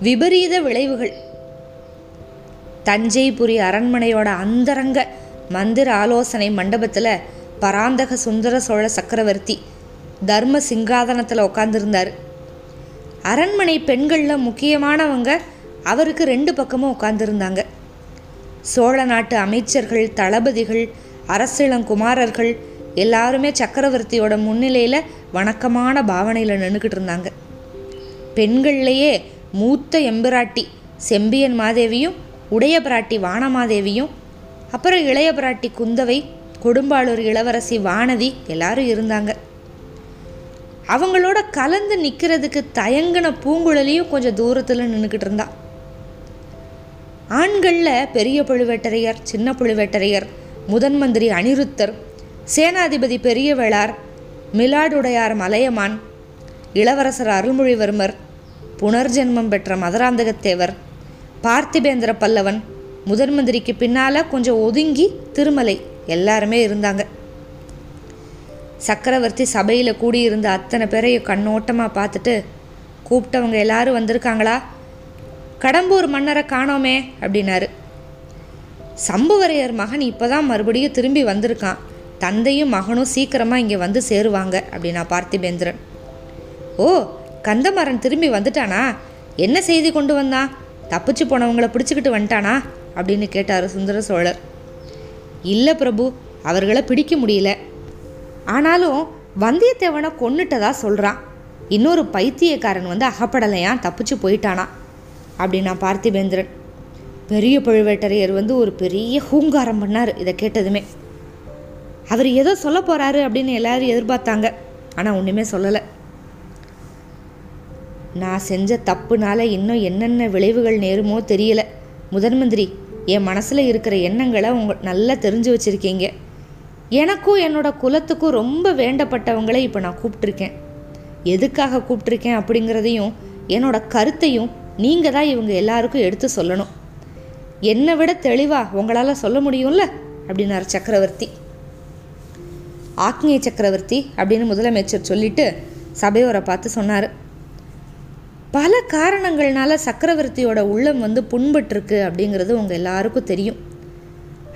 விபரீத விளைவுகள். தஞ்சைபுரி அரண்மனையோட அந்தரங்க மந்திர ஆலோசனை மண்டபத்தில் பராந்தக சுந்தர சோழ சக்கரவர்த்தி தர்ம சிங்காதனத்தில் உட்காந்துருந்தார் அரண்மனை பெண்களில் முக்கியமானவங்க அவருக்கு ரெண்டு பக்கமும் உட்காந்துருந்தாங்க சோழ நாட்டு அமைச்சர்கள் தளபதிகள் அரசிளங்குமாரர்கள் எல்லாருமே சக்கரவர்த்தியோட முன்னிலையில் வணக்கமான பாவனையில் நின்றுக்கிட்டு இருந்தாங்க. பெண்கள்லேயே மூத்த எம்பிராட்டி செம்பியன் மாதேவியும் உடைய பிராட்டி வானமாதேவியும் அப்புறம் இளைய பிராட்டி குந்தவை கொடும்பாளூர் இளவரசி வானதி எல்லாரும் இருந்தாங்க. அவங்களோட கலந்து நிற்கிறதுக்கு தயங்கின பூங்குழலியும் கொஞ்சம் தூரத்தில் நின்றுக்கிட்டு இருந்தா. ஆண்களில் பெரிய பழுவேட்டரையர் சின்ன பழுவேட்டரையர் முதன் மந்திரி அனிருத்தர் சேனாதிபதி பெரிய வேளார் மிலாடுடையார் மலையமான் இளவரசர் அருள்மொழிவர்மர் புனர்ஜென்மம் பெற்ற மதுராந்தகத்தேவர் பார்த்திபேந்திர பல்லவன் முதன் மந்திரிக்கு பின்னால் கொஞ்சம் ஒதுங்கி திருமலை எல்லாருமே இருந்தாங்க. சக்கரவர்த்தி சபையில் கூடியிருந்த அத்தனை பேரையும் கண்ணோட்டமாக பார்த்துட்டு கூப்பிட்டவங்க எல்லாரும் வந்திருக்காங்களா? கடம்பூர் மன்னரை காணோமே அப்படின்னாரு. சம்புவரையர் மகன் இப்போதான் மறுபடியும் திரும்பி வந்திருக்கான். தந்தையும் மகனும் சீக்கிரமாக இங்கே வந்து சேருவாங்க அப்படின்னா பார்த்திபேந்திரன். ஓ கந்தமாறன் திரும்பி வந்துட்டானா? என்ன செய்தி கொண்டு வந்தான்? தப்பிச்சு போனவங்களை பிடிச்சிக்கிட்டு வந்துட்டானா? அப்படின்னு கேட்டார் சுந்தர சோழர். இல்லை பிரபு அவர்களை பிடிக்க முடியல. ஆனாலும் வந்தியத்தேவனை கொன்னுட்டதா சொல்கிறான் இன்னொரு பைத்தியக்காரன் வந்து அகப்படலையா தப்பிச்சு போயிட்டானா? அப்படின்னா பார்த்திபேந்திரன் பெரிய பழுவேட்டரையர் வந்து ஒரு பெரிய ஹூங்காரம் பண்ணார் இதை கேட்டதுமே. அவர் ஏதோ சொல்ல போகிறாரு அப்படின்னு எல்லாரும் எதிர்பார்த்தாங்க. ஆனால் ஒன்றுமே சொல்லலை. நான் செஞ்ச தப்புனால இன்னும் என்னென்ன விளைவுகள் நேருமோ தெரியல. முதன் மந்திரி என் மனசில் இருக்கிற எண்ணங்களை உங்க நல்லா தெரிஞ்சு வச்சுருக்கீங்க. எனக்கும் என்னோட குலத்துக்கும் ரொம்ப வேண்டப்பட்டவங்களை இப்போ நான் கூப்பிட்ருக்கேன் எதுக்காக கூப்பிட்ருக்கேன் அப்படிங்கிறதையும் என்னோட கருத்தையும் நீங்கள் தான் இவங்க எல்லாருக்கும் எடுத்து சொல்லணும். என்னை விட தெளிவாக உங்களால் சொல்ல முடியும்ல? அப்படின்னார் சக்கரவர்த்தி. ஆக்னிய சக்கரவர்த்தி அப்படின்னு முதலமைச்சர் சொல்லிட்டு சபையோரை பார்த்து சொன்னார். பல காரணங்கள்னால சக்கரவர்த்தியோட உள்ளம் வந்து புண்பட்டுருக்கு அப்படிங்கிறது உங்கள் எல்லாருக்கும் தெரியும்.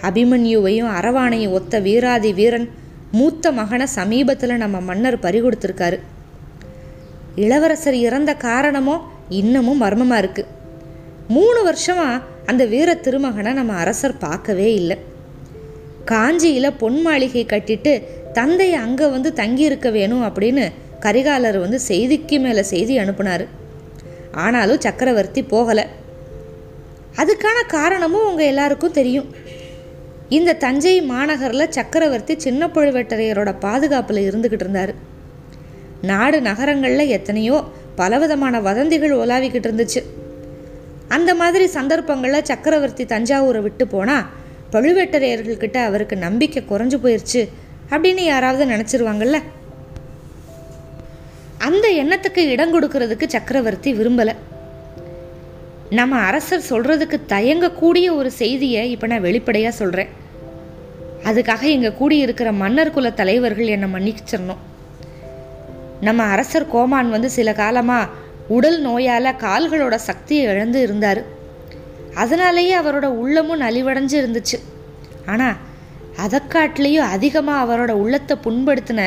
அபிமன்யுவையும் அரவானையும் ஒத்த வீராதி வீரன் மூத்த மகனை சமீபத்தில் நம்ம மன்னர் பறிகொடுத்துருக்காரு. இளவரசர் இறந்த காரணமோ இன்னமும் மர்மமாக இருக்குது மூணு வருஷமாக அந்த வீர திருமகனை நம்ம அரசர் பார்க்கவே இல்லை. காஞ்சியில் பொன் மாளிகை கட்டிட்டு தந்தையை அங்கே வந்து தங்கியிருக்க வேணும் அப்படின்னு கரிகாலர் வந்து செய்திக்கு மேலே செய்தி அனுப்புனார். ஆனாலும் சக்கரவர்த்தி போகலை. அதுக்கான காரணமும் உங்கள் எல்லாருக்கும் தெரியும். இந்த தஞ்சை மாநகரில் சக்கரவர்த்தி சின்ன பழுவேட்டரையரோட பாதுகாப்பில் இருந்துக்கிட்டு இருந்தார். நாடு நகரங்களில் எத்தனையோ பலவிதமான வதந்திகள் உலாவிக்கிட்டு இருந்துச்சு. அந்த மாதிரி சந்தர்ப்பங்களில் சக்கரவர்த்தி தஞ்சாவூரை விட்டு போனால் பழுவேட்டரையர்கள்கிட்ட அவருக்கு நம்பிக்கை குறைஞ்சு போயிடுச்சு அப்படின்னு யாராவது நினச்சிருவாங்கல்ல? அந்த எண்ணத்துக்கு இடம் கொடுக்கறதுக்கு சக்கரவர்த்தி விரும்பலை. நம்ம அரசர் சொல்கிறதுக்கு தயங்கக்கூடிய ஒரு செய்தியை இப்போ நான் வெளிப்படையாக சொல்கிறேன் அதுக்காக இங்கே கூடியிருக்கிற மன்னர் குல தலைவர்கள் என்னை மன்னிச்சிடணும். நம்ம அரசர் கோமான் வந்து சில காலமாக உடல் நோயால் கால்களோட சக்தியை இழந்து இருந்தார். அதனாலேயே அவரோட உள்ளமும் நலிவடைஞ்சு இருந்துச்சு. ஆனால் அதைக்காட்டிலையும் அதிகமாக அவரோட உள்ளத்தை புண்படுத்தின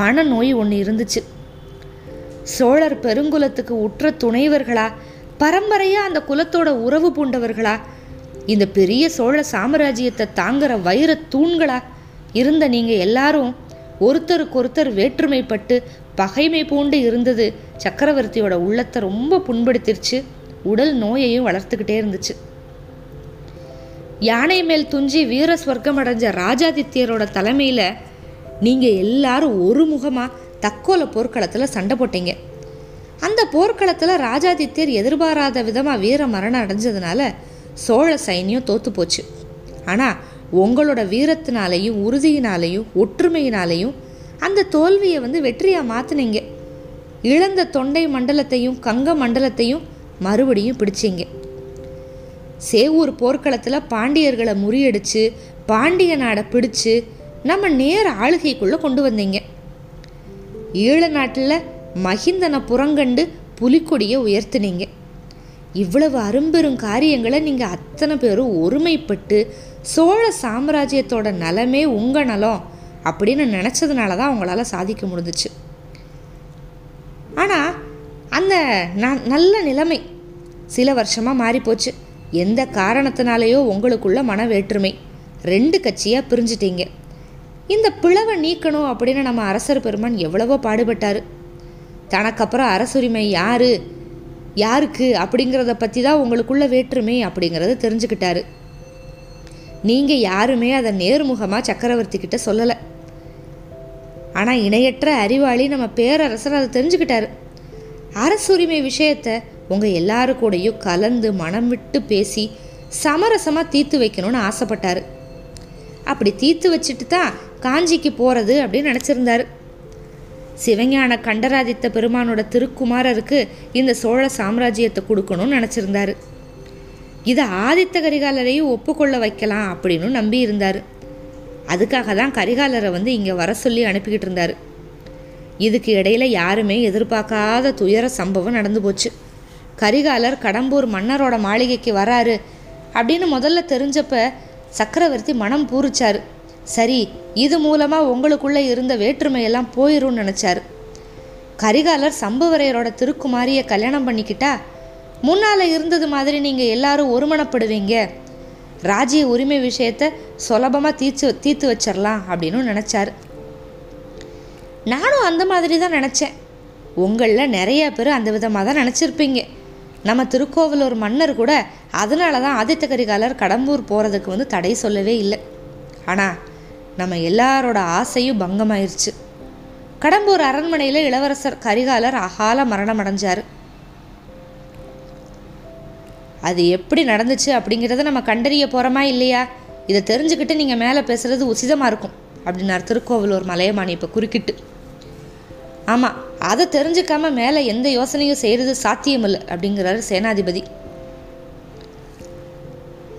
மனநோய் ஒன்று இருந்துச்சு. சோழர் பெருங்குலத்துக்கு உற்ற துணைவர்களா? பரம்பரையாக அந்த குலத்தோட உறவு பூண்டவர்களா? இந்த பெரிய சோழ சாம்ராஜ்யத்தை தாங்குற வைர தூண்களா? இருந்த நீங்கள் எல்லாரும் ஒருத்தருக்கொருத்தர் வேற்றுமைப்பட்டு பகைமை பூண்டு இருந்தது. சக்கரவர்த்தியோட உள்ளத்தை ரொம்ப புண்படுத்திருச்சு. உடல் நோயையும் வளர்த்துக்கிட்டே இருந்துச்சு. யானை மேல் துஞ்சி வீர ஸ்வர்க்கம் அடைஞ்ச ராஜாதித்யரோட தலைமையில் நீங்கள் எல்லாரும் ஒரு முகமாக தக்கோல போர்க்களத்தில் சண்டை போட்டீங்க. அந்த போர்க்களத்தில் ராஜாதித்யர் எதிர்பாராத விதமாக வீர மரணம் அடைஞ்சதுனால சோழ சைன்யம் தோத்து போச்சு. ஆனால் உங்களோட வீரத்தினாலையும் உறுதியினாலையும் ஒற்றுமையினாலையும் அந்த தோல்வியை வந்து வெற்றியாக மாற்றினீங்க இழந்த தொண்டை மண்டலத்தையும் கங்க மண்டலத்தையும் மறுபடியும் பிடிச்சிங்க. சேவூர் போர்க்களத்தில் பாண்டியர்களை முறியடிச்சு பாண்டிய நாடை பிடிச்சு நம்ம நேர ஆளுகைக்குள்ளே கொண்டு வந்தீங்க. ஈழ நாட்டில் மகிந்தனை புறங்கண்டு புலிக்கொடியை உயர்த்தினீங்க. இவ்வளவு அரும்பெரும் காரியங்களை நீங்கள் அத்தனை பேரும் ஒருமைப்பட்டு சோழ சாம்ராஜ்யத்தோட நலமே உங்கள் நலம் அப்படின்னு நினச்சதுனால தான் அவங்களால சாதிக்க முடிஞ்சிச்சு. ஆனால் அந்த ந நல்ல நிலைமை சில வருஷமாக மாறிப்போச்சு. எந்த காரணத்தினாலேயோ உங்களுக்குள்ள மன வேற்றுமை ரெண்டு கட்சியாக பிரிஞ்சிட்டீங்க. இந்த பிளவை நீக்கணும் அப்படின்னு நம்ம அரசர் பெருமான் எவ்வளவோ பாடுபட்டார். தனக்கப்புறம் அரசுரிமை யாரு? யாருக்கு? அப்படிங்கிறத பற்றி தான் உங்களுக்குள்ள வேற்றுமை அப்படிங்கிறத தெரிஞ்சுக்கிட்டாரு. நீங்கள் யாருமே அதை நேர்முகமாக சக்கரவர்த்தி கிட்ட சொல்லலை. ஆனால் இணையற்ற அறிவாளி நம்ம பேரரசர் அதை தெரிஞ்சுக்கிட்டாரு. அரசுரிமை விஷயத்த உங்கள் எல்லாரு கூடயும் கலந்து மனம் விட்டு பேசி சமரசமாக தீர்த்து வைக்கணும்னு ஆசைப்பட்டாரு. அப்படி தீர்த்து வச்சுட்டு தான் காஞ்சிக்கு போகிறது அப்படின்னு நினச்சிருந்தார். சிவஞான கண்டராதித்த பெருமானோட திருக்குமாரருக்கு இந்த சோழ சாம்ராஜ்யத்தை கொடுக்கணும்னு நினச்சிருந்தாரு. இதை ஆதித்த கரிகாலரையும் ஒப்புக்கொள்ள வைக்கலாம் அப்படின்னு நம்பி இருந்தார். அதுக்காக தான் கரிகாலரை வந்து இங்கே வர சொல்லி அனுப்பிக்கிட்டு இருந்தார். இதுக்கு இடையில யாருமே எதிர்பார்க்காத துயர சம்பவம் நடந்து போச்சு. கரிகாலர் கடம்பூர் மன்னரோட மாளிகைக்கு வராரு அப்படின்னு முதல்ல தெரிஞ்சப்ப சக்கரவர்த்தி மனம் பூரிச்சாரு. சரி இது மூலமாக உங்களுக்குள்ளே இருந்த வேற்றுமையெல்லாம் போயிரும்னு நினச்சாரு. கரிகாலர் சம்புவரையரோட திருக்குமாரியை கல்யாணம் பண்ணிக்கிட்டா முன்னால் இருந்தது மாதிரி நீங்கள் எல்லாரும் ஒருமனப்படுவீங்க. ராஜ்ய உரிமை விஷயத்த சுலபமாக தீர்த்து தீர்த்து வச்சிடலாம் அப்படின்னு நினச்சாரு. நானும் அந்த மாதிரி தான் நினச்சேன். உங்களில் நிறைய பேர் அந்த விதமாக தான் நினச்சிருப்பீங்க. நம்ம திருக்கோவிலூர் மன்னர் கூட அதனால தான் ஆதித்த கரிகாலர் கடம்பூர் போகிறதுக்கு வந்து தடை சொல்லவே இல்லை. ஆனால் நம்ம எல்லாரோட ஆசையும் பங்கமாயிருச்சு. கடம்பூர் அரண்மனையில் இளவரசர் கரிகாலர் அகால மரணம் அடைஞ்சார். அது எப்படி நடந்துச்சு அப்படிங்கிறத நம்ம கண்டறிய போகிறோமா இல்லையா? இதை தெரிஞ்சுக்கிட்டு நீங்கள் மேலே பேசுகிறது உசிதமாக இருக்கும் அப்படின்னார் திருக்கோவிலூர் மலையமானி இப்போ குறுக்கிட்டு. ஆமாம் அதை தெரிஞ்சுக்காம மேலே எந்த யோசனையும் செய்கிறது சாத்தியமில்லை அப்படிங்கிறாரு சேனாதிபதி.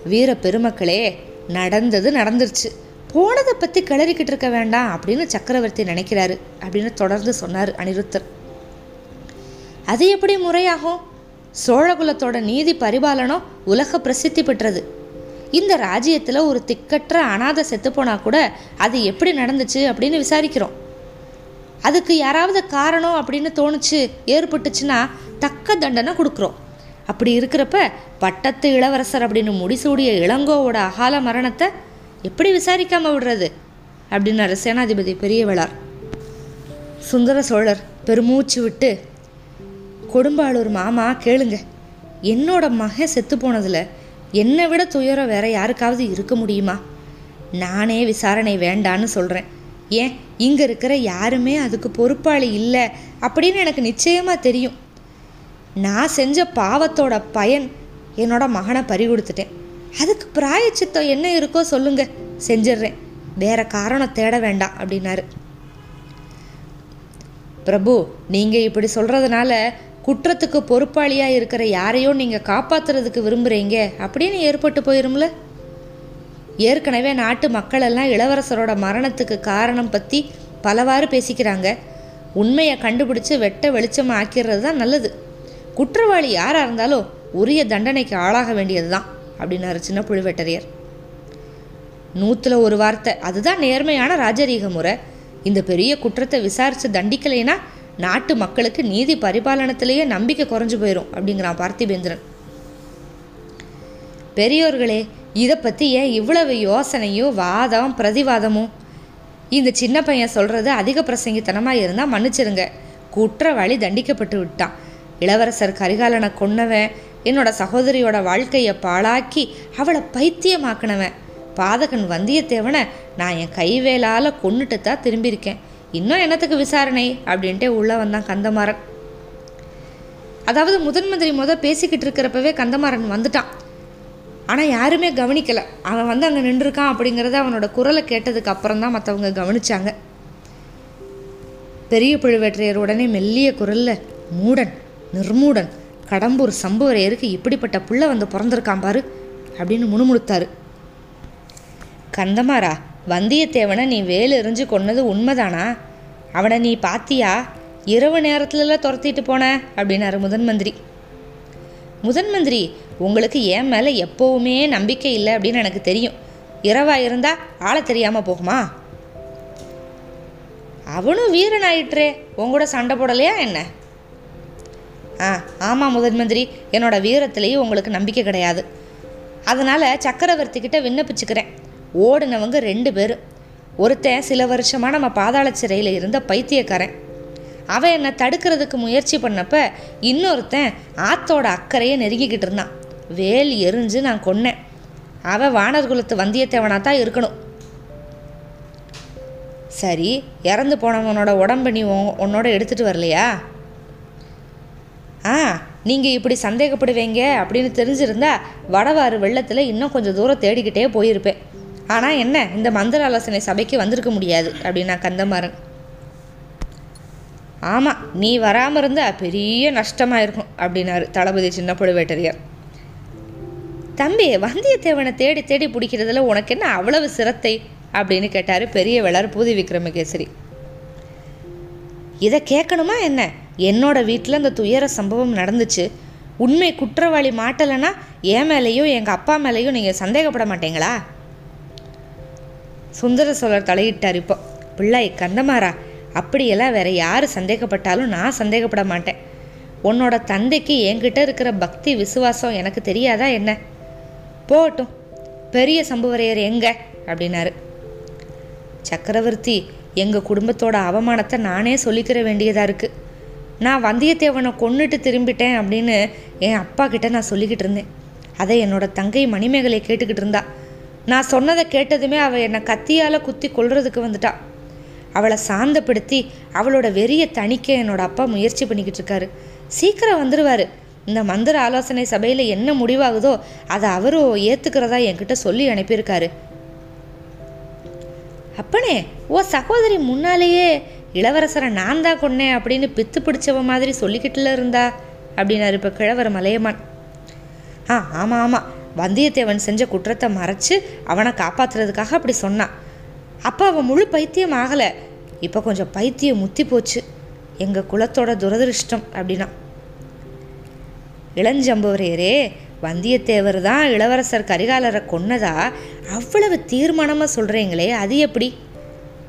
வீர பெருமக்களே நடந்தது நடந்துருச்சு. போனதை பற்றி கிளறிக்கிட்டு இருக்க வேண்டாம் அப்படின்னு சக்கரவர்த்தி நினைக்கிறாரு அப்படின்னு தொடர்ந்து சொன்னார் அனிருத்தர். அது எப்படி முறையாகும்? சோழகுலத்தோட நீதி பரிபாலனம் உலக பிரசித்தி பெற்றது. இந்த ராஜ்யத்தில் ஒரு திக்கற்ற அனாதை செத்துப்போனா கூட அது எப்படி நடந்துச்சு அப்படின்னு விசாரிக்கிறோம். அதுக்கு யாராவது காரணம் அப்படின்னு தோணுச்சு ஏற்பட்டுச்சுன்னா தக்க தண்டனை கொடுக்குறோம். அப்படி இருக்கிறப்ப பட்டத்து இளவரசர் அப்படின்னு முடிசூடிய இளங்கோவோட அகால மரணத்தை எப்படி விசாரிக்காம விடுறது? அப்படின்னாரு சேனாதிபதி பெரியவளார். சுந்தர சோழர் பெருமூச்சு விட்டு கொடும்பாளூர் மாமா கேளுங்க. என்னோட மகன் செத்து போனதில் என்னை விட துயரம் வேற யாருக்காவது இருக்க முடியுமா? நானே விசாரணை வேண்டான்னு சொல்கிறேன் ஏன்? இங்கே இருக்கிற யாருமே அதுக்கு பொறுப்பாளி இல்லை அப்படின்னு எனக்கு நிச்சயமாக தெரியும். நான் செஞ்ச பாவத்தோட பயன் என்னோட மகனை பறி கொடுத்துட்டேன். அதுக்கு பிராயச்சித்தம் என்ன இருக்கோ சொல்லுங்க செஞ்சிடுறேன். வேற காரணம் தேட வேண்டாம் அப்படின்னாரு. பிரபு நீங்கள் இப்படி சொல்கிறதுனால குற்றத்துக்கு பொறுப்பாளியாக இருக்கிற யாரையோ நீங்கள் காப்பாற்றுறதுக்கு விரும்புகிறீங்க அப்படின்னு ஏற்பட்டு போயிரும்ல? ஏற்கனவே நாட்டு மக்கள் எல்லாம் இளவரசரோட மரணத்துக்கு காரணம் பற்றி பலவாறு பேசிக்கிறாங்க. உண்மையை கண்டுபிடிச்சு வெட்ட வெளிச்சமாக ஆக்கிடுறது தான் நல்லது. குற்றவாளி யாராக இருந்தாலும் உரிய தண்டனைக்கு ஆளாக வேண்டியது தான் அப்படின்னாரு சின்ன புழுவேட்டரையர் நூற்றில் ஒரு வார்த்தை அதுதான் நேர்மையான ராஜரீக முறை. இந்த பெரிய குற்றத்தை விசாரித்து தண்டிக்கலைன்னா நாட்டு மக்களுக்கு நீதி பரிபாலனத்திலேயே நம்பிக்கை குறைஞ்சு போயிடும் அப்படிங்கிறான் பார்த்திபேந்திரன். பெரியோர்களே இதை பற்றி ஏன் இவ்வளவு யோசனையும் வாதம் பிரதிவாதமும் இந்த சின்ன பையன் சொல்கிறது அதிக பிரசங்கித்தனமாக இருந்தால் மன்னிச்சிருங்க. குற்றவாளி தண்டிக்கப்பட்டு விட்டான். இளவரசர் கரிகாலனை கொன்னவன் என்னோட சகோதரியோட வாழ்க்கையை பாழாக்கி அவளை பைத்தியமாக்கினவன். பாதகன் வந்தியத்தேவனை நான் என் கைவேலால் கொன்னுட்டு தான் திரும்பியிருக்கேன். இன்னும் என்னத்துக்கு விசாரணை? அப்படின்ட்டு உள்ளே வந்தான் கந்தமாறன். அதாவது முதன் மந்திரி முத பேசிக்கிட்டு இருக்கிறப்பவே கந்தமாறன் வந்துட்டான். ஆனால் யாருமே கவனிக்கலை. அவன் வந்து அங்கே நின்றுருக்கான் அப்படிங்கிறத அவனோட குரலை கேட்டதுக்கு அப்புறம் தான் மற்றவங்க கவனிச்சாங்க. பெரிய பழுவேற்றையர் உடனே மெல்லிய குரலில் மூடன் நிர்மூடன் கடம்பூர் சம்புவரையருக்கு இப்படிப்பட்ட புள்ள வந்து பிறந்திருக்கான் பாரு அப்படின்னு முணுமுணுத்தாரு. கந்தமாரா வந்தியத்தேவனை நீ வேலு எறிஞ்சு கொன்னது உண்மைதானா? அவனை நீ பாத்தியா? இரவு நேரத்துலலாம் துரத்திட்டு போன அப்படின்னாரு முதன் மந்திரி. முதன் மந்திரி உங்களுக்கு என் மேலே எப்போவுமே நம்பிக்கை இல்லை அப்படின்னு எனக்கு தெரியும். இரவாக இருந்தால் ஆளை தெரியாமல் போகுமா? அவனும் வீரன் ஆயிட்டுரே உங்களோட சண்டை போடலையா என்ன? ஆ ஆமாம் முதன் மந்திரி. என்னோடய வீரத்திலேயும் உங்களுக்கு நம்பிக்கை கிடையாது. அதனால் சக்கரவர்த்தி கிட்ட விண்ணப்பிச்சுக்கிறேன். ஓடுனவங்க ரெண்டு பேர். ஒருத்தன் சில வருஷமாக நம்ம பாதாள சிறையில் இருந்த பைத்தியக்காரன். அவன் என்னை தடுக்கிறதுக்கு முயற்சி பண்ணப்ப இன்னொருத்தன் ஆத்தோட அக்கறையை நெருங்கிக்கிட்டு இருந்தான். வேல் எரிஞ்சு நான் கொன்னேன். அவன் வானர் குலத்து வந்தியத்தேவனாக தான் இருக்கணும். சரி இறந்து போனவனோட உடம்பு நீ உன்னோட எடுத்துகிட்டு வரலையா? ஆ நீங்கள் இப்படி சந்தேகப்படுவீங்க அப்படின்னு தெரிஞ்சிருந்தா வடவாறு வெள்ளத்தில் இன்னும் கொஞ்சம் தூரம் தேடிக்கிட்டே போயிருப்பேன். ஆனால் என்ன இந்த மந்திர ஆலோசனை சபைக்கு வந்திருக்க முடியாது அப்படின்னா கந்தமாறன். ஆமாம் நீ வராமல் இருந்தால் பெரிய நஷ்டமாக இருக்கும் அப்படின்னாரு தளபதி சின்ன பழுவேட்டரையர் தம்பி வந்தியத்தேவனை தேடி தேடி பிடிக்கிறதுல உனக்கு என்ன அவ்வளவு சிரத்தை? அப்படின்னு கேட்டார் பெரிய வேளார் பூதி விக்ரமகேசரி. இதை கேட்கணுமா என்ன? என்னோட வீட்டில் அந்த துயர சம்பவம் நடந்துச்சு. உண்மை குற்றவாளி மாட்டலைன்னா என் மேலேயும் எங்கள் அப்பா மேலேயும் நீங்கள் சந்தேகப்பட மாட்டீங்களா? சுந்தர சோழர் தலையிட்டார் இப்போ. பிள்ளை கந்தமாரா அப்படியெல்லாம் வேற யார் சந்தேகப்பட்டாலும் நான் சந்தேகப்பட மாட்டேன். உன்னோட தந்தைக்கு என்கிட்ட இருக்கிற பக்தி விசுவாசம் எனக்கு தெரியாதா என்ன? போகட்டும். பெரிய சம்புவரையர் எங்க? அப்படின்னாரு. சக்கரவர்த்தி எங்கள் குடும்பத்தோட அவமானத்தை நானே சொல்லிக்கிற வேண்டியதாக இருக்குது நான் வந்தியத்தேவனை கொன்னுட்டு திரும்பிட்டேன் அப்படின்னு என் அப்பா கிட்ட நான் சொல்லிக்கிட்டு இருந்தேன். அதை என்னோட தங்கை மணிமேகலை கேட்டுக்கிட்டு இருந்தா. நான் சொன்னதை கேட்டதுமே அவள் என்னை கத்தியால் குத்தி கொள்றதுக்கு வந்துட்டா. அவளை சாந்தப்படுத்தி அவளோட வெறியை தணிக்க என்னோட அப்பா முயற்சி பண்ணிக்கிட்டு இருக்காரு. சீக்கிரம் வந்துடுவார் இந்த மந்திர ஆலோசனை சபையில் என்ன முடிவாகுதோ அதை அவரும் ஏற்றுக்கிறதா என்கிட்ட சொல்லி அனுப்பியிருக்காரு. அப்பனே ஓ சகோதரி முன்னாலேயே இளவரசரை நான் தான் கொன்னேன் அப்படின்னு பித்து பிடிச்சவ மாதிரி சொல்லிக்கிட்டுல இருந்தா? அப்படின்னாரு இப்போ கிழவர் மலையமான். ஆ ஆமாம் ஆமாம் வந்தியத்தேவன் செஞ்ச குற்றத்தை மறைச்சு அவனை காப்பாத்துறதுக்காக அப்படி சொன்னான் அப்போ அவன் முழு பைத்தியம் ஆகலை. இப்போ கொஞ்சம் பைத்தியம் முத்தி போச்சு. எங்கள் குலத்தோட துரதிருஷ்டம் அப்படின்னா. இளஞ்சம்புவரையரே வந்தியத்தேவர் தான் இளவரசர் கரிகாலரை கொன்னதா? அவ்வளவு தீர்மானமாக சொல்கிறீங்களே அது எப்படி?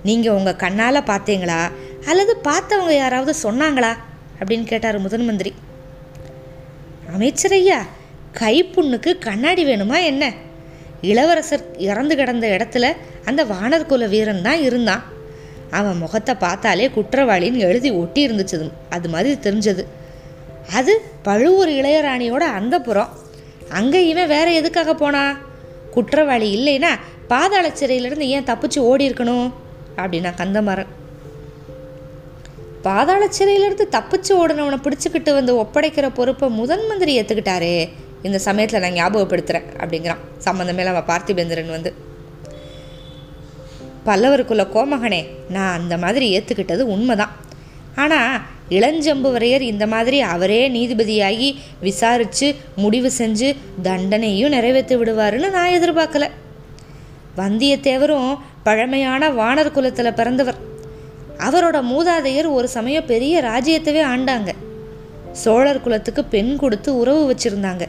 நீங்கள் உங்கள் கண்ணால் பார்த்தீங்களா? அல்லது பார்த்தவங்க யாராவது சொன்னாங்களா? அப்படின்னு கேட்டார் முதன் மந்திரி. அமைச்சர் ஐயா கைப்புண்ணுக்கு கண்ணாடி வேணுமா என்ன? இளவரசர் இறந்து கிடந்த இடத்துல அந்த வானர் குல வீரன் தான் இருந்தான். அவன் முகத்தை பார்த்தாலே குற்றவாளின்னு எழுதி ஒட்டி இருந்துச்சது அது மாதிரி தெரிஞ்சது. அது பழுவூர் இளையராணியோட அந்த புறம் அங்கே இவன் வேற எதுக்காக போனா? குற்றவாளி இல்லைன்னா பாதாள சிறையிலிருந்து ஏன் தப்பிச்சு ஓடி இருக்கணும்? அப்படின்னா கந்தமரன் பாதாள சிறையிலிருந்து தப்பிச்சு ஓடினவனை பிடிச்சிக்கிட்டு வந்து ஒப்படைக்கிற பொறுப்பை முதன் மந்திரி ஏற்றுக்கிட்டாரே இந்த சமயத்தில் நான் ஞாபகப்படுத்துகிறேன் அப்படிங்கிறான். சம்மந்தமே நம்ம பார்த்திபேந்திரன் வந்து. பல்லவருக்குள்ள கோமகனே நான் அந்த மாதிரி ஏற்றுக்கிட்டது உண்மைதான். ஆனால் இளஞ்சம்புவரையர் இந்த மாதிரி அவரே நீதிபதியாகி விசாரித்து முடிவு செஞ்சு தண்டனையும் நிறைவேற்றி விடுவாருன்னு நான் எதிர்பார்க்கல. வந்தியத்தேவரும் பழமையான வானர் குலத்தில் பிறந்தவர். அவரோட மூதாதையர் ஒரு சமயம் பெரிய ராஜ்யத்தவே ஆண்டாங்க. சோழர் குலத்துக்கு பெண் கொடுத்து உறவு வச்சிருந்தாங்க.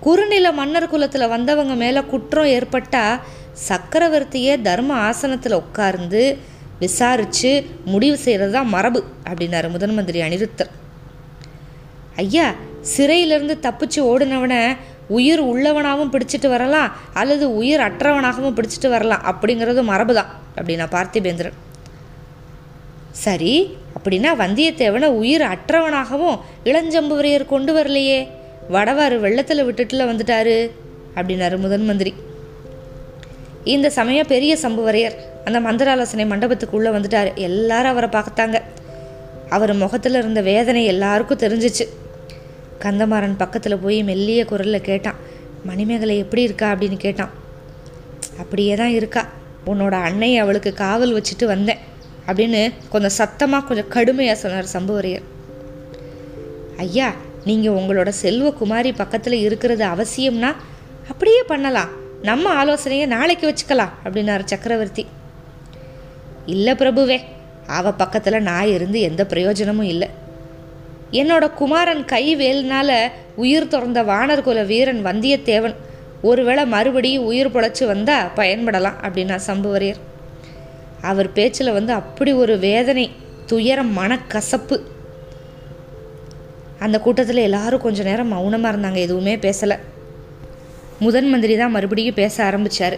குறுநில மன்னர் குலத்தில் வந்தவங்க மேலே குற்றம் ஏற்பட்டால் சக்கரவர்த்தியே தர்ம ஆசனத்தில் உட்கார்ந்து விசாரித்து முடிவு செய்கிறது தான் மரபு அப்படின்னாரு முதன் மந்திரி அனிருத்தர். ஐயா சிறையிலிருந்து தப்பிச்சு ஓடினவனை உயிர் உள்ளவனாகவும் பிடிச்சிட்டு வரலாம் அல்லது உயிர் அற்றவனாகவும் பிடிச்சிட்டு வரலாம் அப்படிங்கிறது மரபு தான் அப்படின்னா பார்த்திபேந்திரன். சரி அப்படின்னா வந்தியத்தேவனை உயிர் அற்றவனாகவும் இளஞ்சம்புவரையர் கொண்டு வரலையே வடவாறு வெள்ளத்தில் விட்டுட்டுல வந்துட்டாரு அப்படின்னாரு முதன் மந்திரி. இந்த சமயம் பெரிய சம்புவரையர் அந்த மந்திராலோசனை மண்டபத்துக்குள்ளே வந்துட்டார். எல்லாரும் அவரை பார்த்தாங்க. அவர் முகத்தில் இருந்த வேதனை எல்லாருக்கும் தெரிஞ்சிச்சு. கந்தமாறன் பக்கத்தில் போய் மெல்லிய குரலில் கேட்டான். மணிமேகலை எப்படி இருக்கா அப்படின்னு கேட்டான். அப்படியே தான் இருக்கா. உன்னோட அன்னை அவளுக்கு காவல் வச்சுட்டு வந்தேன் அப்படின்னு கொஞ்சம் சத்தமாக கொஞ்சம் கடுமையாக சொன்னார் சம்புவரையர். ஐயா நீங்கள் உங்களோட செல்வகுமாரி பக்கத்தில் இருக்கிறது அவசியம்னா அப்படியே பண்ணலாம். நம்ம ஆலோசனையை நாளைக்கு வச்சுக்கலாம் அப்படின்னாரு சக்கரவர்த்தி. இல்லை பிரபுவே அவ பக்கத்தில் நான் இருந்து எந்த பிரயோஜனமும் இல்லை. என்னோட குமாரன் கை வேல்னால உயிர் துறந்த வானர் குல வீரன் வந்தியத்தேவன் ஒருவேளை மறுபடியும் உயிர் பொழைச்சி வந்தால் பயன்படலாம் அப்படின்னா சம்புவரையர். அவர் பேச்சில் வந்து அப்படி ஒரு வேதனை துயரம் மனக்கசப்பு. அந்த கூட்டத்தில் எல்லாரும் கொஞ்ச நேரம் மௌனமாக இருந்தாங்க எதுவுமே பேசலை. முதன் மந்திரி தான் மறுபடியும் பேச ஆரம்பித்தார்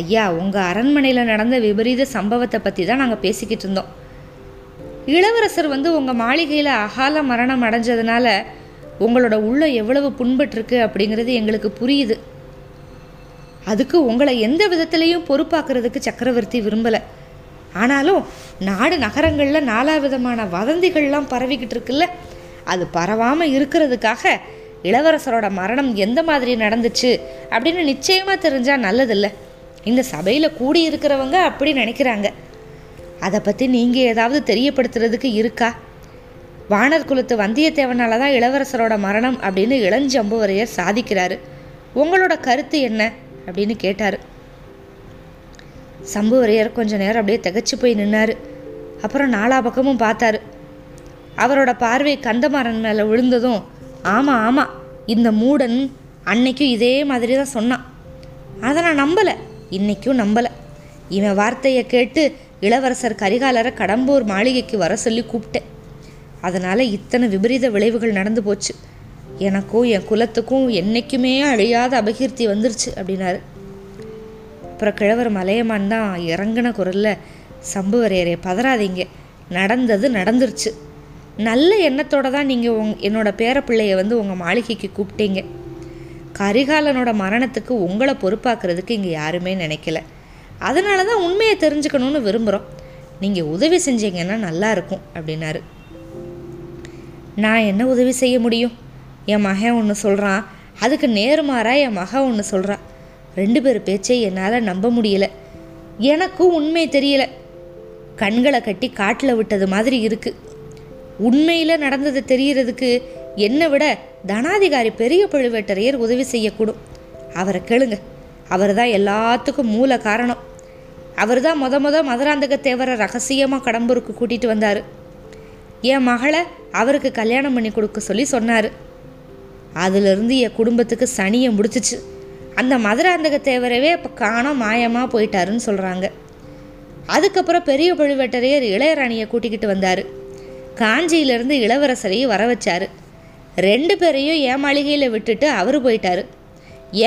ஐயா உங்கள் அரண்மனையில் நடந்த விபரீத சம்பவத்தை பற்றி தான் நாங்கள் பேசிக்கிட்டு இருந்தோம். இளவரசர் வந்து உங்கள் மாளிகையில் அகால மரணம் அடைஞ்சதுனால உங்களோட உள்ள எவ்வளவு புண்பட்டிருக்கு அப்படிங்கிறது எங்களுக்கு புரியுது. அதுக்கு உங்களை எந்த விதத்திலையும் பொறுப்பாக்குறதுக்கு சக்கரவர்த்தி விரும்பலை. ஆனாலும் நாடு நகரங்களில் நாலா விதமான வதந்திகள்லாம் பரவிக்கிட்டு இருக்குல்ல அது பரவாமல் இருக்கிறதுக்காக இளவரசரோட மரணம் எந்த மாதிரி நடந்துச்சு அப்படின்னு நிச்சயமாக தெரிஞ்சால் நல்லதில்ல. இந்த சபையில் கூடி இருக்கிறவங்க அப்படி நினைக்கிறாங்க. அதை பற்றி நீங்கள் ஏதாவது தெரியப்படுத்துறதுக்கு இருக்கா? வானர் குலத்து வந்தியத்தேவனால தான் இளவரசரோட மரணம் அப்படின்னு இளஞ்சம்புவரையர் சாதிக்கிறாரு. உங்களோட கருத்து என்ன? அப்படின்னு கேட்டார். சம்புவரையர் கொஞ்ச நேரம் அப்படியே திகச்சு போய் நின்னார். அப்புறம் நாலா பக்கமும் பார்த்தாரு. அவரோட பார்வை கந்தமாறன் மேலே விழுந்ததும் ஆமாம் ஆமாம் இந்த மூடன் அன்னைக்கும் இதே மாதிரி தான் சொன்னான். அதை நான் நம்பலை. இன்னைக்கும் நம்பலை. இவன் வார்த்தையை கேட்டு இளவரசர் கரிகாலரை கடம்பூர் மாளிகைக்கு வர சொல்லி கூப்பிட்டேன். அதனால் இத்தனை விபரீத விளைவுகள் நடந்து போச்சு. எனக்கும் என் குலத்துக்கும் என்றைக்குமே அழியாத அபகீர்த்தி வந்துருச்சு அப்படின்னாரு. அப்புறம் கிழவர் மலையமான் தான் இறங்கின குரலில் சம்புவரையரே பதறாதீங்க. நடந்தது நடந்துருச்சு. நல்ல எண்ணத்தோடு தான் நீங்கள் உங் என்னோடய பேரப்பிள்ளையை வந்து உங்கள் மாளிகைக்கு கூப்பிட்டீங்க. கரிகாலனோட மரணத்துக்கு உங்களை பொறுப்பாக்குறதுக்கு இங்கே யாருமே நினைக்கல. அதனால தான் உண்மையை தெரிஞ்சுக்கணும்னு விரும்புகிறோம் நீங்கள் உதவி செஞ்சீங்கன்னா நல்லாயிருக்கும் அப்படின்னாரு. நான் என்ன உதவி செய்ய முடியும்? என் மகன் ஒன்று சொல்கிறான் அதுக்கு நேர்மாறாக என் மகன் ஒன்று சொல்கிறான் ரெண்டு பேர் பேச்சை என்னால் நம்ப முடியல. எனக்கும் உண்மை தெரியல. கண்களை கட்டி காட்டில் விட்டது மாதிரி இருக்குது உண்மையில் நடந்தது தெரியறதுக்கு என்னை விட தனாதிகாரி பெரிய பழுவேட்டரையர் உதவி செய்யக்கூடும். அவரை கேளுங்க. அவர் தான் எல்லாத்துக்கும் மூல காரணம். அவர் தான் மொத மொதல் மதுராந்தக தேவரை ரகசியமாக கடம்பூருக்கு கூட்டிகிட்டு வந்தார். என் மகளை அவருக்கு கல்யாணம் பண்ணி கொடுக்க சொல்லி சொன்னார். அதிலிருந்து என் குடும்பத்துக்கு சனியை முடிச்சிச்சு. அந்த மதுராந்தக தேவரவே இப்போ காணோம் மாயமாக போயிட்டாருன்னு சொல்கிறாங்க அதுக்கப்புறம் பெரிய பழுவேட்டரையர் இளையராணியை கூட்டிக்கிட்டு வந்தார். காஞ்சியிலேருந்து இளவரசரையும் வர வச்சாரு. ரெண்டு பேரையும் என் மாளிகையில் விட்டுட்டு அவர் போயிட்டார்.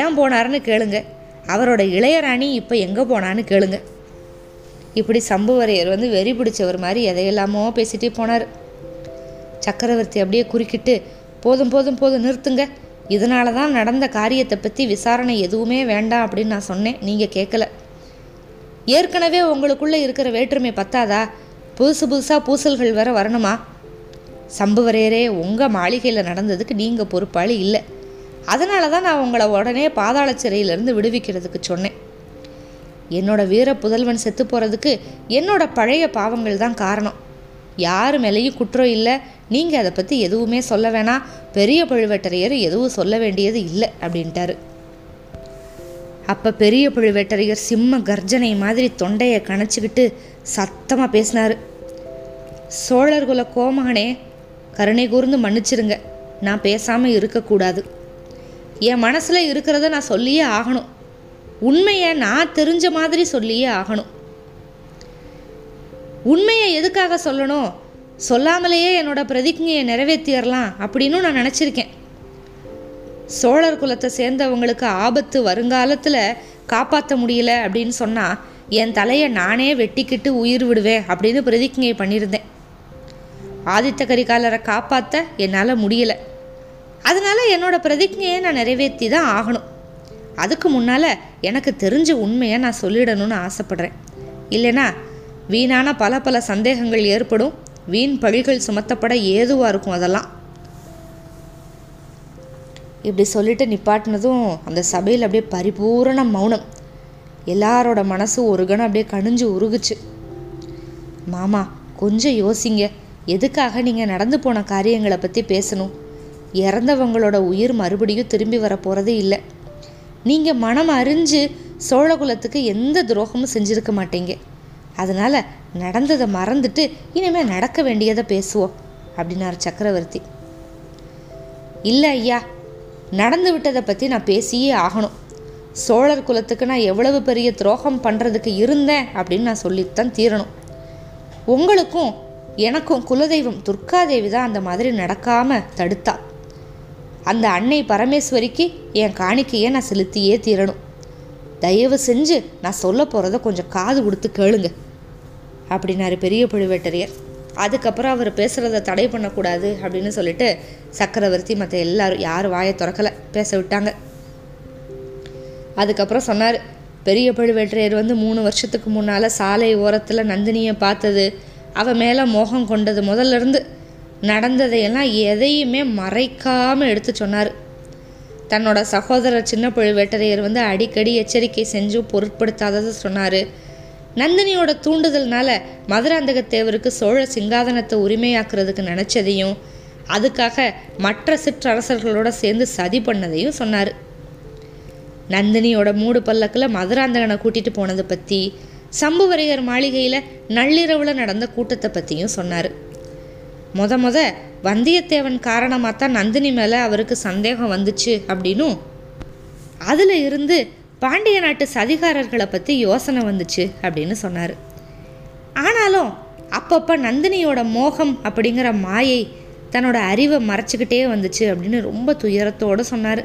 ஏன் போனாருன்னு கேளுங்க. அவரோட இளையராணி இப்போ எங்கே போனான்னு கேளுங்க. இப்படி சம்புவரையர் வந்து வெறி பிடிச்சவர் மாதிரி எதையெல்லாமோ பேசிட்டே போனார். சக்கரவர்த்தி அப்படியே குறுக்கிட்டு போதும் போதும் போதும் நிறுத்துங்க. இதனால தான் நடந்த காரியத்தை பற்றி விசாரணை எதுவுமே வேண்டாம் அப்படின்னு நான் சொன்னேன். நீங்கள் கேட்கல ஏற்கனவே உங்களுக்குள்ளே இருக்கிற வேற்றுமை பத்தாதா? புதுசு புதுசாக பூசல்கள் வேற வரணுமா? சம்புவரையரே உங்கள் மாளிகையில் நடந்ததுக்கு நீங்கள் பொறுப்பாளி இல்லை. அதனால தான் நான் உங்களை உடனே பாதாள சிறையிலேருந்து விடுவிக்கிறதுக்கு சொன்னேன். என்னோட வீர புதல்வன் செத்து போகிறதுக்கு என்னோட பழைய பாவங்கள் தான் காரணம். யார் மேலேயும் குற்றம் இல்லை. நீங்கள் அதை பற்றி எதுவுமே சொல்ல வேணாம். பெரிய பழுவேட்டரையர் எதுவும் சொல்ல வேண்டியது இல்லை அப்படின்ட்டாரு. அப்போ பெரிய பழுவேட்டரையர் சிம்ம கர்ஜனை மாதிரி தொண்டையை கணச்சிக்கிட்டு சத்தமாக பேசினார். சோழர்குல கோமகனே கருணை கூர்ந்து மன்னிச்சிருங்க. நான் பேசாமல் இருக்கக்கூடாது என் மனசில் இருக்கிறத நான் சொல்லியே ஆகணும். உண்மையை நான் தெரிஞ்ச மாதிரி சொல்லியே ஆகணும். உண்மையை எதுக்காக சொல்லணும்? சொல்லாமலேயே என்னோட பிரதிஜையை நிறைவேற்றிடலாம் அப்படின்னு நான் நினச்சிருக்கேன். சோழர் குலத்தை சேர்ந்தவங்களுக்கு ஆபத்து வருங்காலத்தில் காப்பாற்ற முடியல அப்படின்னு சொன்னால் என் தலையை நானே வெட்டிக்கிட்டு உயிர் விடுவேன் அப்படின்னு பிரதிஜை பண்ணியிருந்தேன். ஆதித்த கரிகாலரை காப்பாற்ற என்னால் முடியலை. அதனால் என்னோட பிரதிஜையை நான் நிறைவேற்றி தான் ஆகணும். அதுக்கு முன்னால் எனக்கு தெரிஞ்ச உண்மையை நான் சொல்லிடணும்னு ஆசைப்படுறேன். இல்லைனா வீணான பல பல சந்தேகங்கள் ஏற்படும். வீண் பழிகள் சுமத்தப்பட ஏதுவாக இருக்கும் அதெல்லாம். இப்படி சொல்லிட்டு நிப்பாட்டினதும் அந்த சபையில் அப்படியே பரிபூரண மௌனம். எல்லாரோட மனசு ஒரு கணம் அப்படியே கணிஞ்சு உருகுச்சு. மாமா கொஞ்சம் யோசிங்க. எதுக்காக நீங்கள் நடந்து போன காரியங்களை பற்றி பேசணும்? இறந்தவங்களோட உயிர் மறுபடியும் திரும்பி வர போகிறது இல்லை. நீங்கள் மனம் அறிஞ்சு சோழகுலத்துக்கு எந்த துரோகமும் செஞ்சுருக்க மாட்டீங்க. அதனால் நடந்ததை மறந்துட்டு இனிமேல் நடக்க வேண்டியதை பேசுவோம் அப்படின்னார் சக்கரவர்த்தி. இல்லை ஐயா நடந்து விட்டதை பற்றி நான் பேசியே ஆகணும். சோழர் குலத்துக்கு நான் எவ்வளவு பெரிய துரோகம் பண்ணுறதுக்கு இருந்தேன் அப்படின்னு நான் சொல்லித்தான் தீரணும். உங்களுக்கும் எனக்கும் குலதெய்வம் துர்காதேவி தான் அந்த மாதிரி நடக்காமல் தடுத்தா. அந்த அன்னை பரமேஸ்வரிக்கு என் காணிக்கையை நான் செலுத்தியே தீரணும். தயவு செஞ்சு நான் சொல்ல போகிறத கொஞ்சம் காது கொடுத்து கேளுங்க. அப்படின்னாரு பெரிய பழுவேட்டரையர். அதுக்கப்புறம் அவர் பேசுகிறத தடை பண்ணக்கூடாது அப்படின்னு சொல்லிட்டு சக்கரவர்த்தி மற்ற எல்லாரும் யார் வாயை திறக்கலை. பேச விட்டாங்க. அதுக்கப்புறம் சொன்னார் பெரிய பழுவேட்டரையர் வந்து மூணு வருஷத்துக்கு முன்னால் சாலை ஓரத்தில் நந்தினியை பார்த்தது. அவன் மேலே மோகம் கொண்டது முதல்ல இருந்து. நடந்ததையெல்லாம் எதையுமே மறைக்காமல் எடுத்து சொன்னார். தன்னோட சகோதரர் சின்ன பழுவேட்டரையர் வந்து அடிக்கடி எச்சரிக்கை செஞ்சு பொருட்படுத்தாததை சொன்னார். நந்தினியோட தூண்டுதல்னால மதுராந்தகத்தேவருக்கு சோழ சிங்காதனத்தை உரிமையாக்குறதுக்கு நினச்சதையும் அதுக்காக மற்ற சிற்றரசர்களோட சேர்ந்து சதி பண்ணதையும் சொன்னார். நந்தினியோட மூடு பல்லக்கில் மதுராந்தகனை கூட்டிகிட்டு போனதை பற்றி சம்புவரையர் மாளிகையில் நள்ளிரவில் நடந்த கூட்டத்தை பற்றியும் சொன்னார். முத முத வந்தியத்தேவன் காரணமாக தான் நந்தினி மேலே அவருக்கு சந்தேகம் வந்துச்சு அப்படின்னும் அதில் இருந்து பாண்டிய நாட்டு சதிகாரர்களை பற்றி யோசனை வந்துச்சு அப்படின்னு சொன்னார். ஆனாலும் அப்பப்போ நந்தினியோட மோகம் அப்படிங்கிற மாயை தன்னோட அறிவை மறைச்சிக்கிட்டே வந்துச்சு அப்படின்னு ரொம்ப துயரத்தோடு சொன்னார்.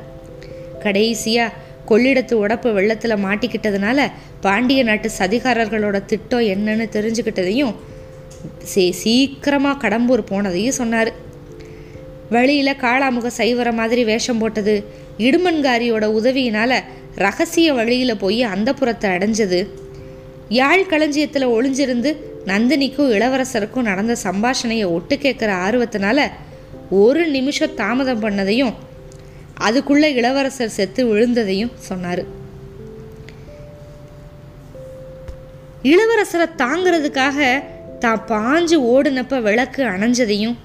கடைசியாக கொள்ளிடத்து உடப்பு வெள்ளத்தில் மாட்டிக்கிட்டதுனால பாண்டிய நாட்டு சதிகாரர்களோட திட்டம் என்னன்னு தெரிஞ்சுக்கிட்டதையும் சீ சீக்கிரமாக கடம்பூர் போனதையும் சொன்னார். வழியில் காளாமுக சைவர மாதிரி வேஷம் போட்டது இடுமன்காரியோட உதவியினால் ரகசிய வழியில் போய் அந்த புறத்தை அடைஞ்சது. யாழ் களஞ்சியத்தில் ஒளிஞ்சிருந்து நந்தினிக்கும் இளவரசருக்கும் நடந்த சம்பாஷணையை ஒட்டு கேட்குற ஆர்வத்தினால ஒரு நிமிஷம் தாமதம் பண்ணதையும் அதுக்குள்ள இளவரசர் செத்து விழுந்ததையும் சொன்னார். இளவரசரை தாங்கிறதுக்காக தான் பாஞ்சு ஓடுனப்ப விளக்கு அணைஞ்சதையும்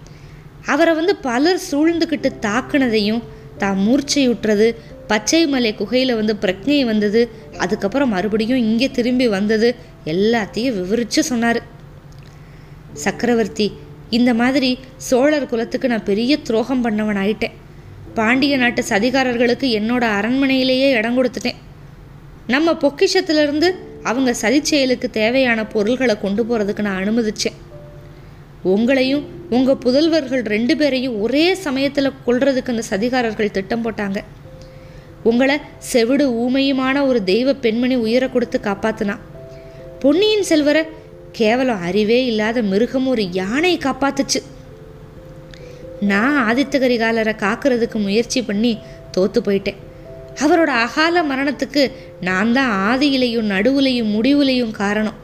அவரை வந்து பலர் சூழ்ந்துக்கிட்டு தாக்குனதையும் தான் மூர்ச்சையுற்றது பச்சை மலை குகையில் வந்து பிரக்ஞை வந்தது. அதுக்கப்புறம் மறுபடியும் இங்கே திரும்பி வந்தது. எல்லாத்தையும் விவரித்து சொன்னார். சக்கரவர்த்தி இந்த மாதிரி சோழர் குலத்துக்கு நான் பெரிய துரோகம் பண்ணவன் ஆயிட்டேன். பாண்டிய நாட்டு சதிகாரர்களுக்கு என்னோட அரண்மனையிலேயே இடம் கொடுத்துட்டேன். நம்ம பொக்கிஷத்திலிருந்து அவங்க சதி செயலுக்கு தேவையான பொருள்களை கொண்டு போகிறதுக்கு நான் அனுமதிச்சேன். உங்களையும் உங்கள் புதல்வர்கள் ரெண்டு பேரையும் ஒரே சமயத்தில் கொள்றதுக்கு அந்த சதிகாரர்கள் திட்டம் போட்டாங்க. உங்களை செவிடு ஊமையுமான ஒரு தெய்வ பெண்மணி உயிரை கொடுத்து காப்பாத்துனா. பொன்னியின் செல்வரை கேவலம் அறிவே இல்லாத மிருகம் ஒரு யானை காப்பாத்துச்சு. நான் ஆதித்த கரிகாலரை காக்கிறதுக்கு முயற்சி பண்ணி தோத்து போயிட்டேன். அவரோட அகால மரணத்துக்கு நான் தான் ஆதியிலையும் நடுவுலையும் முடிவுலையும் காரணம்.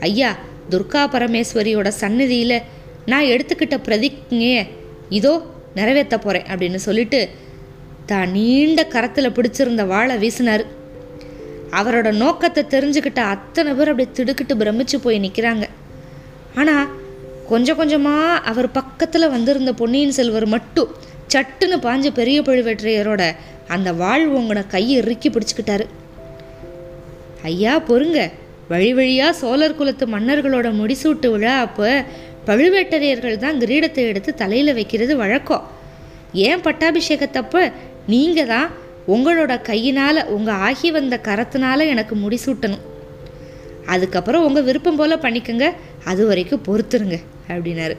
ஐயா துர்கா பரமேஸ்வரியோட சந்நிதியில் நான் எடுத்துக்கிட்ட பிரதிஜையை இதோ நிறைவேற்ற போகிறேன் அப்படின்னு சொல்லிட்டு தான் நீண்ட கரத்தில் பிடிச்சிருந்த வாழை வீசினார். அவரோட நோக்கத்தை தெரிஞ்சுக்கிட்ட அத்தனை பேர் அப்படியே திடுக்கிட்டு பிரமிச்சு போய் நிற்கிறாங்க ஆனால் கொஞ்சம் கொஞ்சமாக அவர் பக்கத்தில் வந்திருந்த பொன்னியின் செல்வர் மட்டும் சட்டுன்னு பாஞ்ச பெரிய பழுவேற்றையரோட அந்த வாழ் உங்கன கையை இறுக்கி பிடிச்சிக்கிட்டாரு. ஐயா பொறுங்க. வழி வழியாக சோழர் குலத்து மன்னர்களோட முடிசூட்டு விழா அப்போ பழுவேட்டரையர்கள் தான் கிரீடத்தை எடுத்து தலையில் வைக்கிறது வழக்கம். ஏன் பட்டாபிஷேகத்தப்ப நீங்கள் தான் உங்களோட கையினால் உங்கள் ஆகி வந்த கரத்தினால எனக்கு முடிசூட்டணும். அதுக்கப்புறம் உங்கள் விருப்பம் போல் பண்ணிக்கோங்க அது வரைக்கும் பொறுத்துருங்க அப்படின்னாரு.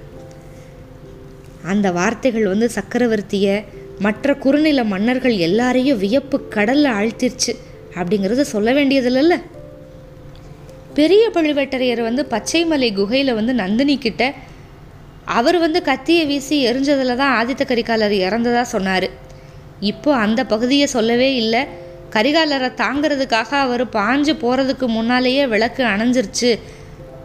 அந்த வார்த்தைகள் வந்து சக்கரவர்த்தியை மற்ற குறுநில மன்னர்கள் எல்லாரையும் வியப்பு கடலில் ஆழ்த்திருச்சு அப்படிங்கிறத சொல்ல வேண்டியதில்லைல்ல. பெரிய பழுவேட்டரையர் வந்து பச்சைமலை குகையில் வந்து நந்தினி கிட்ட அவர் வந்து கத்தியை வீசி எரிஞ்சதில் தான் ஆதித்த கரிகாலர் இறந்ததாக சொன்னார். இப்போ அந்த பகுதியை சொல்லவே இல்லை. கரிகாலரை தாங்கிறதுக்காக அவர் பாஞ்சு போகிறதுக்கு முன்னாலேயே விளக்கு அணைஞ்சிருச்சு.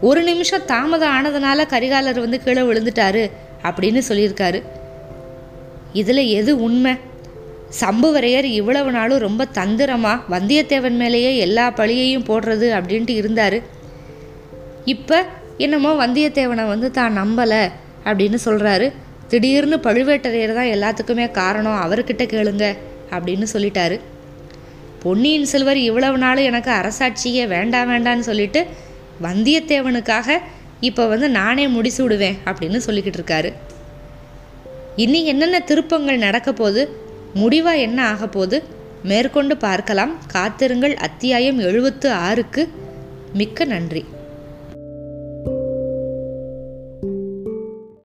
ஒரு நிமிஷம் தாமதம் ஆனதுனால கரிகாலர் வந்து கீழே விழுந்துட்டாரு அப்படின்னு சொல்லியிருக்காரு. இதில் எது உண்மை? சம்புவரையர் இவ்வளவு நாளும் ரொம்ப தந்திரமாக வந்தியத்தேவன் மேலேயே எல்லா பழியையும் போடுறது அப்படின்ட்டு இருந்தார். இப்போ என்னமோ வந்தியத்தேவனை வந்து தான் நம்பலை அப்படின்னு சொல்கிறாரு திடீர்னு பழுவேட்டரையர் தான் எல்லாத்துக்குமே காரணம் அவர்கிட்ட கேளுங்க அப்படின்னு சொல்லிட்டாரு. பொன்னியின் செல்வர் இவ்வளவு நாள் எனக்கு அரசாட்சியே வேண்டாம் வேண்டான்னு சொல்லிட்டு வந்தியத்தேவனுக்காக இப்போ வந்து நானே முடிச்சு விடுவேன் அப்படின்னு சொல்லிக்கிட்டு இருக்காரு. இனி என்னென்ன திருப்பங்கள் நடக்க போது முடிவாக என்ன ஆக போது மேற்கொண்டு பார்க்கலாம். காத்திருங்கள். அத்தியாயம் எழுபத்து ஆறுக்கு மிக்க நன்றி.